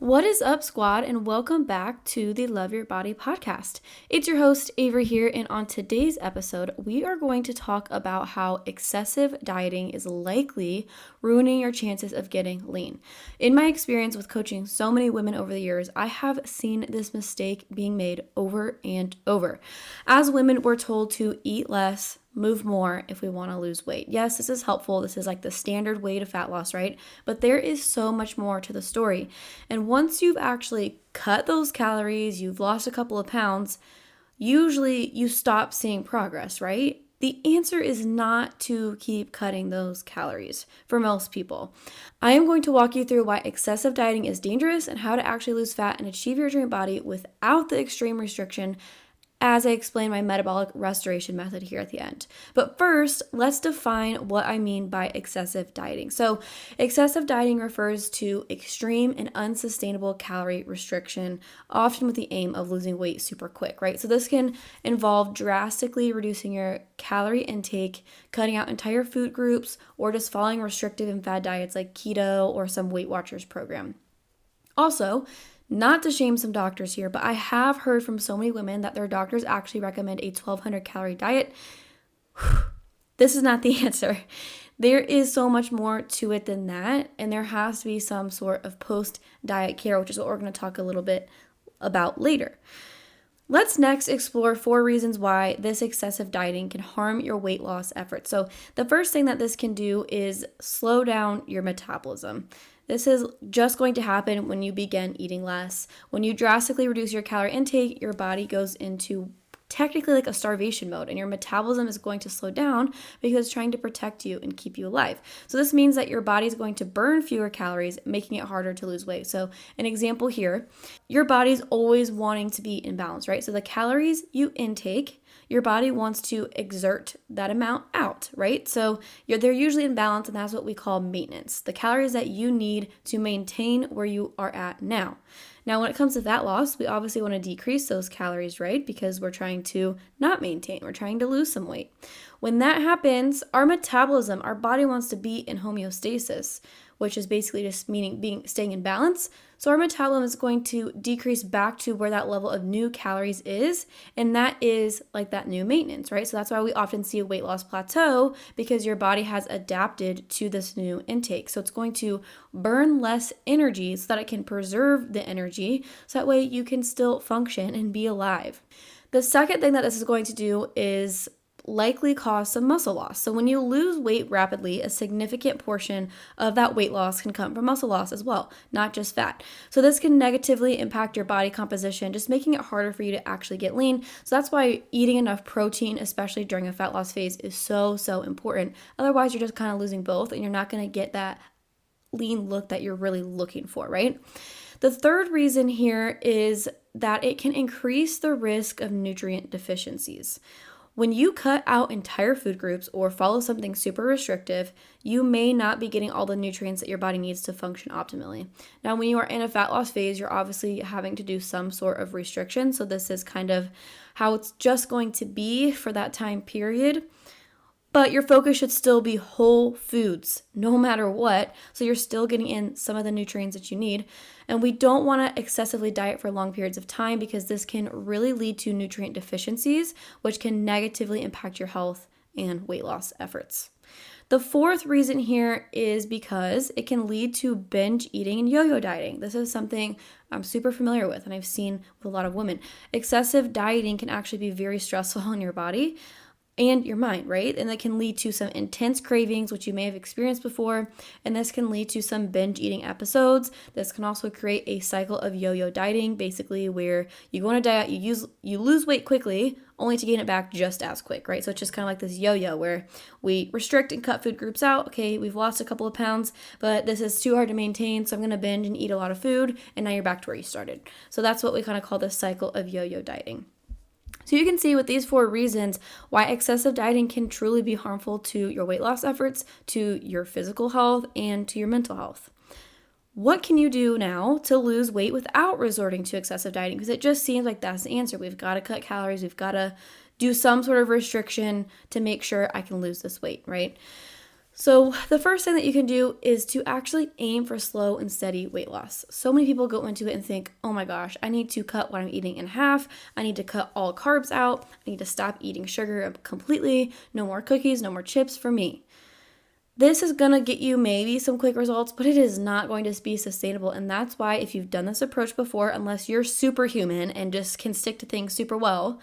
What is up, squad, and welcome back to the Love Your Body podcast. It's your host, Avery, here, and on today's episode, we are going to talk about how excessive dieting is likely ruining your chances of getting lean. In my experience with coaching so many women over the years, I have seen this mistake being made over and over. As women, we're told to eat less, move more if we want to lose weight. Yes, this is helpful. This is like the standard way to fat loss, right? But there is so much more to the story. And once you've actually cut those calories, you've lost a couple of pounds, usually you stop seeing progress, right? The answer is not to keep cutting those calories for most people. I am going to walk you through why excessive dieting is dangerous and how to actually lose fat and achieve your dream body without the extreme restriction as I explain my metabolic restoration method here at the end. But first, let's define what I mean by excessive dieting. So, excessive dieting refers to extreme and unsustainable calorie restriction, often with the aim of losing weight super quick, right? So, this can involve drastically reducing your calorie intake, cutting out entire food groups, or just following restrictive and fad diets like keto or some Weight Watchers program. Also, not to shame some doctors here, but I have heard from so many women that their doctors actually recommend a 1200 calorie diet. this is not the answer. There is so much more to it than that, and there has to be some sort of post diet care, which is what we're going to talk a little bit about later. Let's next explore four reasons why this excessive dieting can harm your weight loss efforts. So, the first thing that this can do is slow down your metabolism. This is just going to happen when you begin eating less. When you drastically reduce your calorie intake, your body goes into technically like a starvation mode and your metabolism is going to slow down because it's trying to protect you and keep you alive. So this means that your body is going to burn fewer calories, making it harder to lose weight. So an example here, your body's always wanting to be in balance, right? So the calories you intake your body wants to exert that amount out, right? So they're usually in balance, and that's what we call maintenance the calories that you need to maintain where you are at now. Now, when it comes to fat loss, we obviously want to decrease those calories, right? Because we're trying to not maintain, we're trying to lose some weight. When that happens, our metabolism, our body wants to be in homeostasis, which is basically just meaning being staying in balance. So our metabolism is going to decrease back to where that level of new calories is, and that is like that new maintenance, right? So that's why we often see a weight loss plateau because your body has adapted to this new intake. So it's going to burn less energy so that it can preserve the energy so that way you can still function and be alive. The second thing that this is going to do is likely cause some muscle loss. So, when you lose weight rapidly, a significant portion of that weight loss can come from muscle loss as well, not just fat. So, this can negatively impact your body composition, just making it harder for you to actually get lean. So, that's why eating enough protein, especially during a fat loss phase, is so, so important. Otherwise, you're just kind of losing both and you're not going to get that lean look that you're really looking for, right? The third reason here is that it can increase the risk of nutrient deficiencies. When you cut out entire food groups or follow something super restrictive, you may not be getting all the nutrients that your body needs to function optimally. Now, when you are in a fat loss phase, you're obviously having to do some sort of restriction. So, this is kind of how it's just going to be for that time period. But your focus should still be whole foods, no matter what. So you're still getting in some of the nutrients that you need. And we don't want to excessively diet for long periods of time because this can really lead to nutrient deficiencies, which can negatively impact your health and weight loss efforts. The fourth reason here is because it can lead to binge eating and yo yo dieting. This is something I'm super familiar with and I've seen with a lot of women. Excessive dieting can actually be very stressful on your body and your mind, right? And that can lead to some intense cravings, which you may have experienced before. And this can lead to some binge eating episodes. This can also create a cycle of yo-yo dieting, basically where you go on a diet, you use you lose weight quickly, only to gain it back just as quick, right? So it's just kind of like this yo-yo where we restrict and cut food groups out. Okay, we've lost a couple of pounds, but this is too hard to maintain, so I'm gonna binge and eat a lot of food, and now you're back to where you started. So that's what we kind of call this cycle of yo-yo dieting. So you can see with these four reasons why excessive dieting can truly be harmful to your weight loss efforts, to your physical health, and to your mental health. What can you do now to lose weight without resorting to excessive dieting? Because it just seems like that's the answer. We've got to cut calories, we've got to do some sort of restriction to make sure I can lose this weight, right? So, the first thing that you can do is to actually aim for slow and steady weight loss. So many people go into it and think, oh my gosh, I need to cut what I'm eating in half. I need to cut all carbs out. I need to stop eating sugar completely. No more cookies, no more chips for me. This is gonna get you maybe some quick results, but it is not going to be sustainable. And that's why, if you've done this approach before, unless you're superhuman and just can stick to things super well,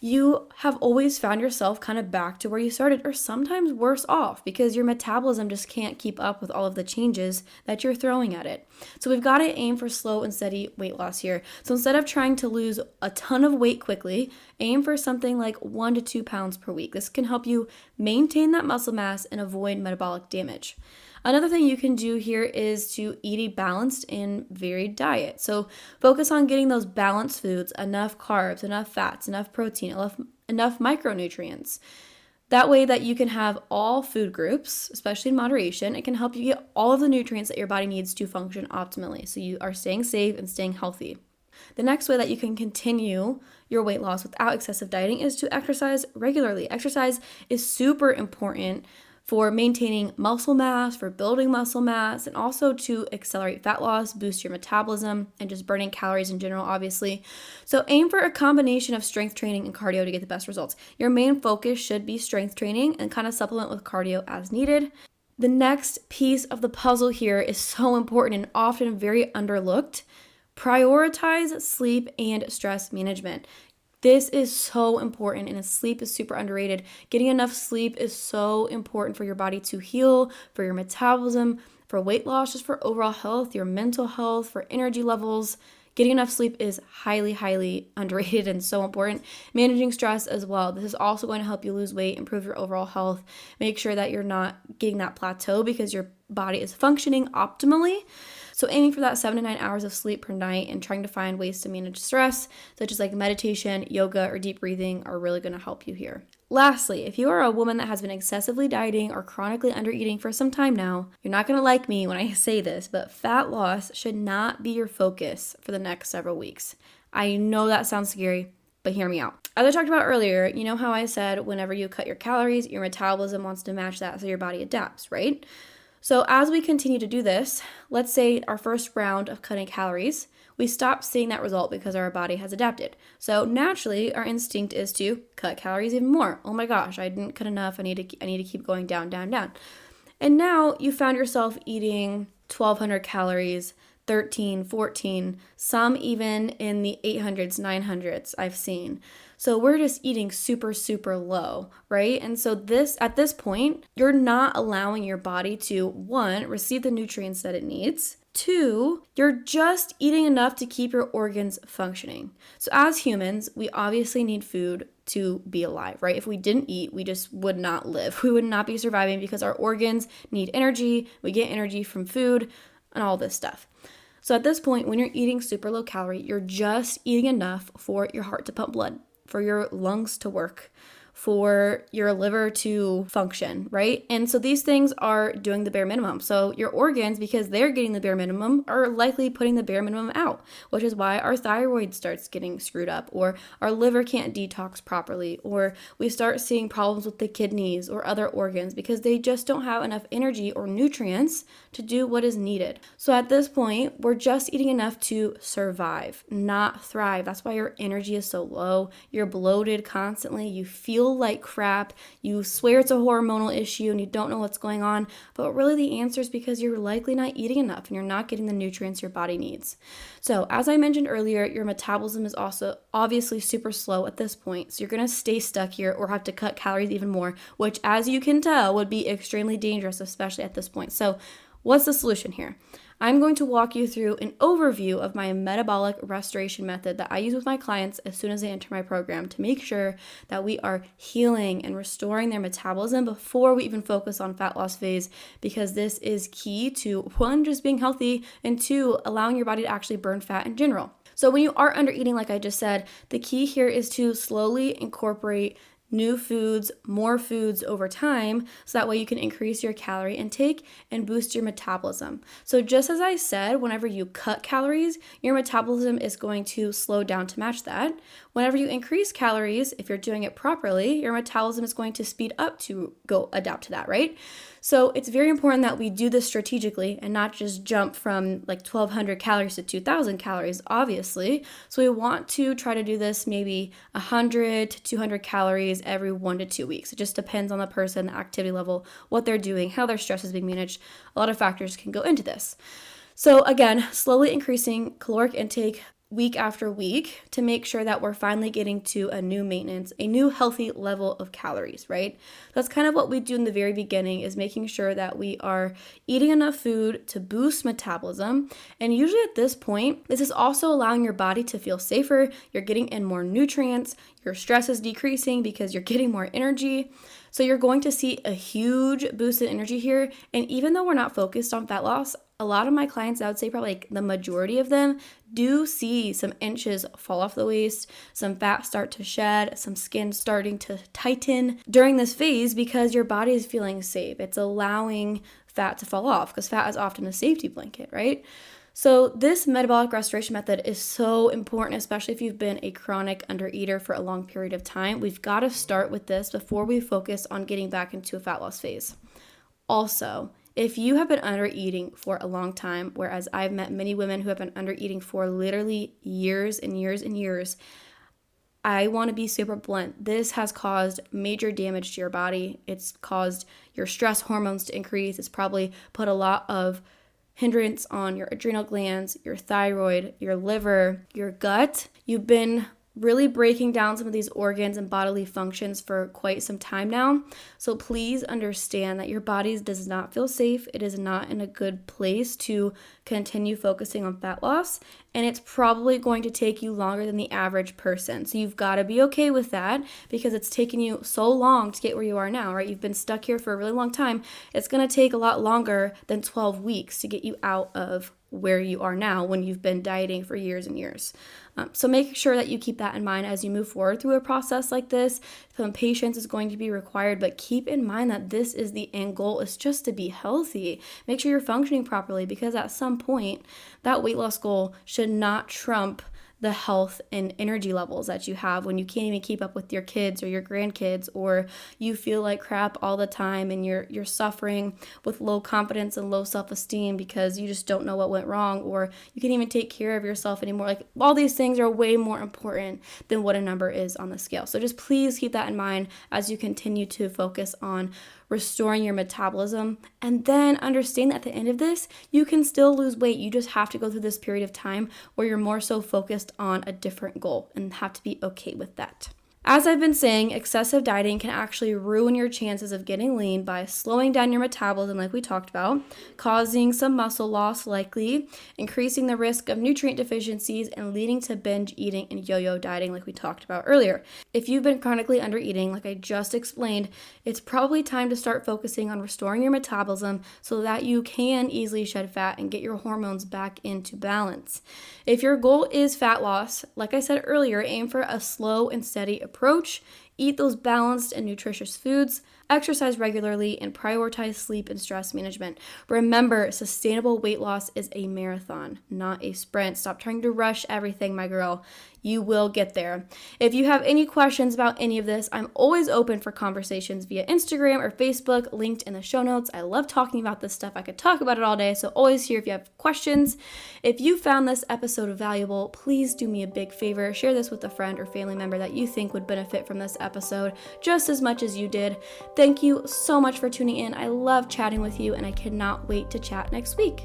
you have always found yourself kind of back to where you started, or sometimes worse off because your metabolism just can't keep up with all of the changes that you're throwing at it. So, we've got to aim for slow and steady weight loss here. So, instead of trying to lose a ton of weight quickly, aim for something like one to two pounds per week. This can help you maintain that muscle mass and avoid metabolic damage. Another thing you can do here is to eat a balanced and varied diet. So focus on getting those balanced foods, enough carbs, enough fats, enough protein, enough, enough micronutrients. That way that you can have all food groups, especially in moderation, it can help you get all of the nutrients that your body needs to function optimally. So you are staying safe and staying healthy. The next way that you can continue your weight loss without excessive dieting is to exercise regularly. Exercise is super important for maintaining muscle mass, for building muscle mass, and also to accelerate fat loss, boost your metabolism, and just burning calories in general, obviously. So, aim for a combination of strength training and cardio to get the best results. Your main focus should be strength training and kind of supplement with cardio as needed. The next piece of the puzzle here is so important and often very underlooked. Prioritize sleep and stress management. This is so important, and sleep is super underrated. Getting enough sleep is so important for your body to heal, for your metabolism, for weight loss, just for overall health, your mental health, for energy levels. Getting enough sleep is highly, highly underrated and so important. Managing stress as well. This is also going to help you lose weight, improve your overall health. Make sure that you're not getting that plateau because your body is functioning optimally. So, aiming for that seven to nine hours of sleep per night and trying to find ways to manage stress, such as like meditation, yoga, or deep breathing, are really to help you here. Lastly, if you are a woman that has been excessively dieting or chronically undereating for some time now, you're not going to like me when I say this, but fat loss should not be your focus for the next several weeks. I know that sounds scary, but hear me out. As I talked about earlier, you know how I said whenever you cut your calories, your metabolism wants to match that so your body adapts, right? So, as we continue to do this, let's say our first round of cutting calories, we stop seeing that result because our body has adapted. So, naturally, our instinct is to cut calories even more. Oh my gosh, I didn't cut enough. I need to I need to keep going down, down, down. And now you found yourself eating 1200 calories 13, 14, some even in the 800s, 900s I've seen. So we're just eating super, super low, right? And so this, at this point, you're not allowing your body to, one, receive the nutrients that it needs. Two, you're just eating enough to keep your organs functioning. So, as humans, we obviously need food to be alive, right? If we didn't eat, we just would not live. We would not be surviving because our organs need energy. We get energy from food and all this stuff. So, at this point, when you're eating super low calorie, you're just eating enough for your heart to pump blood for your lungs to work, for your liver to function, right? And so these things are doing the bare minimum. So your organs, because they're getting the bare minimum, are likely putting the bare minimum out, which is why our thyroid starts getting screwed up, or our liver can't detox properly, or we start seeing problems with the kidneys or other organs because they just don't have enough energy or nutrients to do what is needed. So at this point, we're just eating enough to survive, not thrive. That's why your energy is so low. You're bloated constantly. You feel feel like crap, you swear it's a hormonal issue and you don't know what's going on, but really the answer is because you're likely not eating enough and you're not getting the nutrients your body needs. So, as I mentioned earlier, your metabolism is also obviously super slow at this point, so you're gonna stay stuck here or have to cut calories even more, which, as you can tell, would be extremely dangerous, especially at this point. So, what's the solution here? I'm going to walk you through an overview of my metabolic restoration method that I use with my clients as soon as they enter my program to make sure that we are healing and restoring their metabolism before we even focus on fat loss phase because this is key to one, just being healthy, and two, allowing your body to actually burn fat in general. So, when you are under eating, like I just said, the key here is to slowly incorporate new foods, more foods over time, so that way you can increase your calorie intake and boost your metabolism. So, just as I said, whenever you cut calories, your metabolism is going to slow down to match that. Whenever you increase calories, if you're doing it properly, your metabolism is going to speed up to go adapt to that, right? So it's very important that we do this strategically and not just jump from like 1200 calories to 2000 calories, obviously. So we want to try to do this maybe 100 to 200 calories every one to two weeks. It just depends on the person, the activity level, what they're doing, how their stress is being managed. A lot of factors can go into this. So, again, slowly increasing caloric intake week after week to make sure that we're finally getting to a new maintenance, a new healthy level of calories, right? That's kind of what we do in the very beginning is making sure that we are eating enough food to boost metabolism. And usually at this point, this is also allowing your body to feel safer, you're getting in more nutrients, your stress is decreasing because you're getting more energy. So you're going to see a huge boost in energy here. And even though we're not focused on fat loss, a lot of my clients, I would say probably like the majority of them, do see some inches fall off the waist, some fat start to shed, some skin starting to tighten during this phase because your body is feeling safe. It's allowing fat to fall off because fat is often a safety blanket, right? So, this metabolic restoration method is so important, especially if you've been a chronic undereater for a long period of time. We've got to start with this before we focus on getting back into a fat loss phase. Also, if you have been under eating for a long time, whereas I've met many women who have been under eating for literally years and years and years, I want to be super blunt. This has caused major damage to your body. It's caused your stress hormones to increase. It's probably put a lot of hindrance on your adrenal glands, your thyroid, your liver, your gut. You've been really breaking down some of these organs and bodily functions for quite some time now. So please understand that your body does not feel safe. It is not in a good place to continue focusing on fat loss, and it's probably going to take you longer than the average person. So you've got to be okay with that because it's taken you so long to get where you are now, right? You've been stuck here for a really long time. It's going to take a lot longer than 12 weeks to get you out of where you are now when you've been dieting for years and years. Um, so make sure that you keep that in mind as you move forward through a process like this. Some patience is going to be required, but keep in mind that this is the end goal is just to be healthy. Make sure you're functioning properly because at some point that weight loss goal should not trump the health and energy levels that you have when you can't even keep up with your kids or your grandkids or you feel like crap all the time and you're you're suffering with low confidence and low self-esteem because you just don't know what went wrong or you can't even take care of yourself anymore. Like all these things are way more important than what a number is on the scale. So just please keep that in mind as you continue to focus on restoring your metabolism, and then understand that at the end of this, you can still lose weight. You just have to go through this period of time where you're more so focused on a different goal and have to be okay with that. As I've been saying, excessive dieting can actually ruin your chances of getting lean by slowing down your metabolism, like we talked about, causing some muscle loss, likely, increasing the risk of nutrient deficiencies, and leading to binge eating and yo yo dieting, like we talked about earlier. If you've been chronically under eating, like I just explained, it's probably time to start focusing on restoring your metabolism so that you can easily shed fat and get your hormones back into balance. If your goal is fat loss, like I said earlier, aim for a slow and steady approach approach Eat those balanced and nutritious foods exercise regularly, and prioritize sleep and stress management. Remember, sustainable weight loss is a marathon, not a sprint. Stop trying to rush everything, my girl. You will get there. If you have any questions about any of this, I'm always open for conversations via Instagram or Facebook, linked in the show notes. I love talking about this stuff. I could talk about it all day, so always here if you have questions. If you found this episode valuable, please do me a big favor. Share this with a friend or family member that you think would benefit from this episode just as much as you did. Thank you so much for tuning in. I love chatting with you, and I cannot wait to chat next week.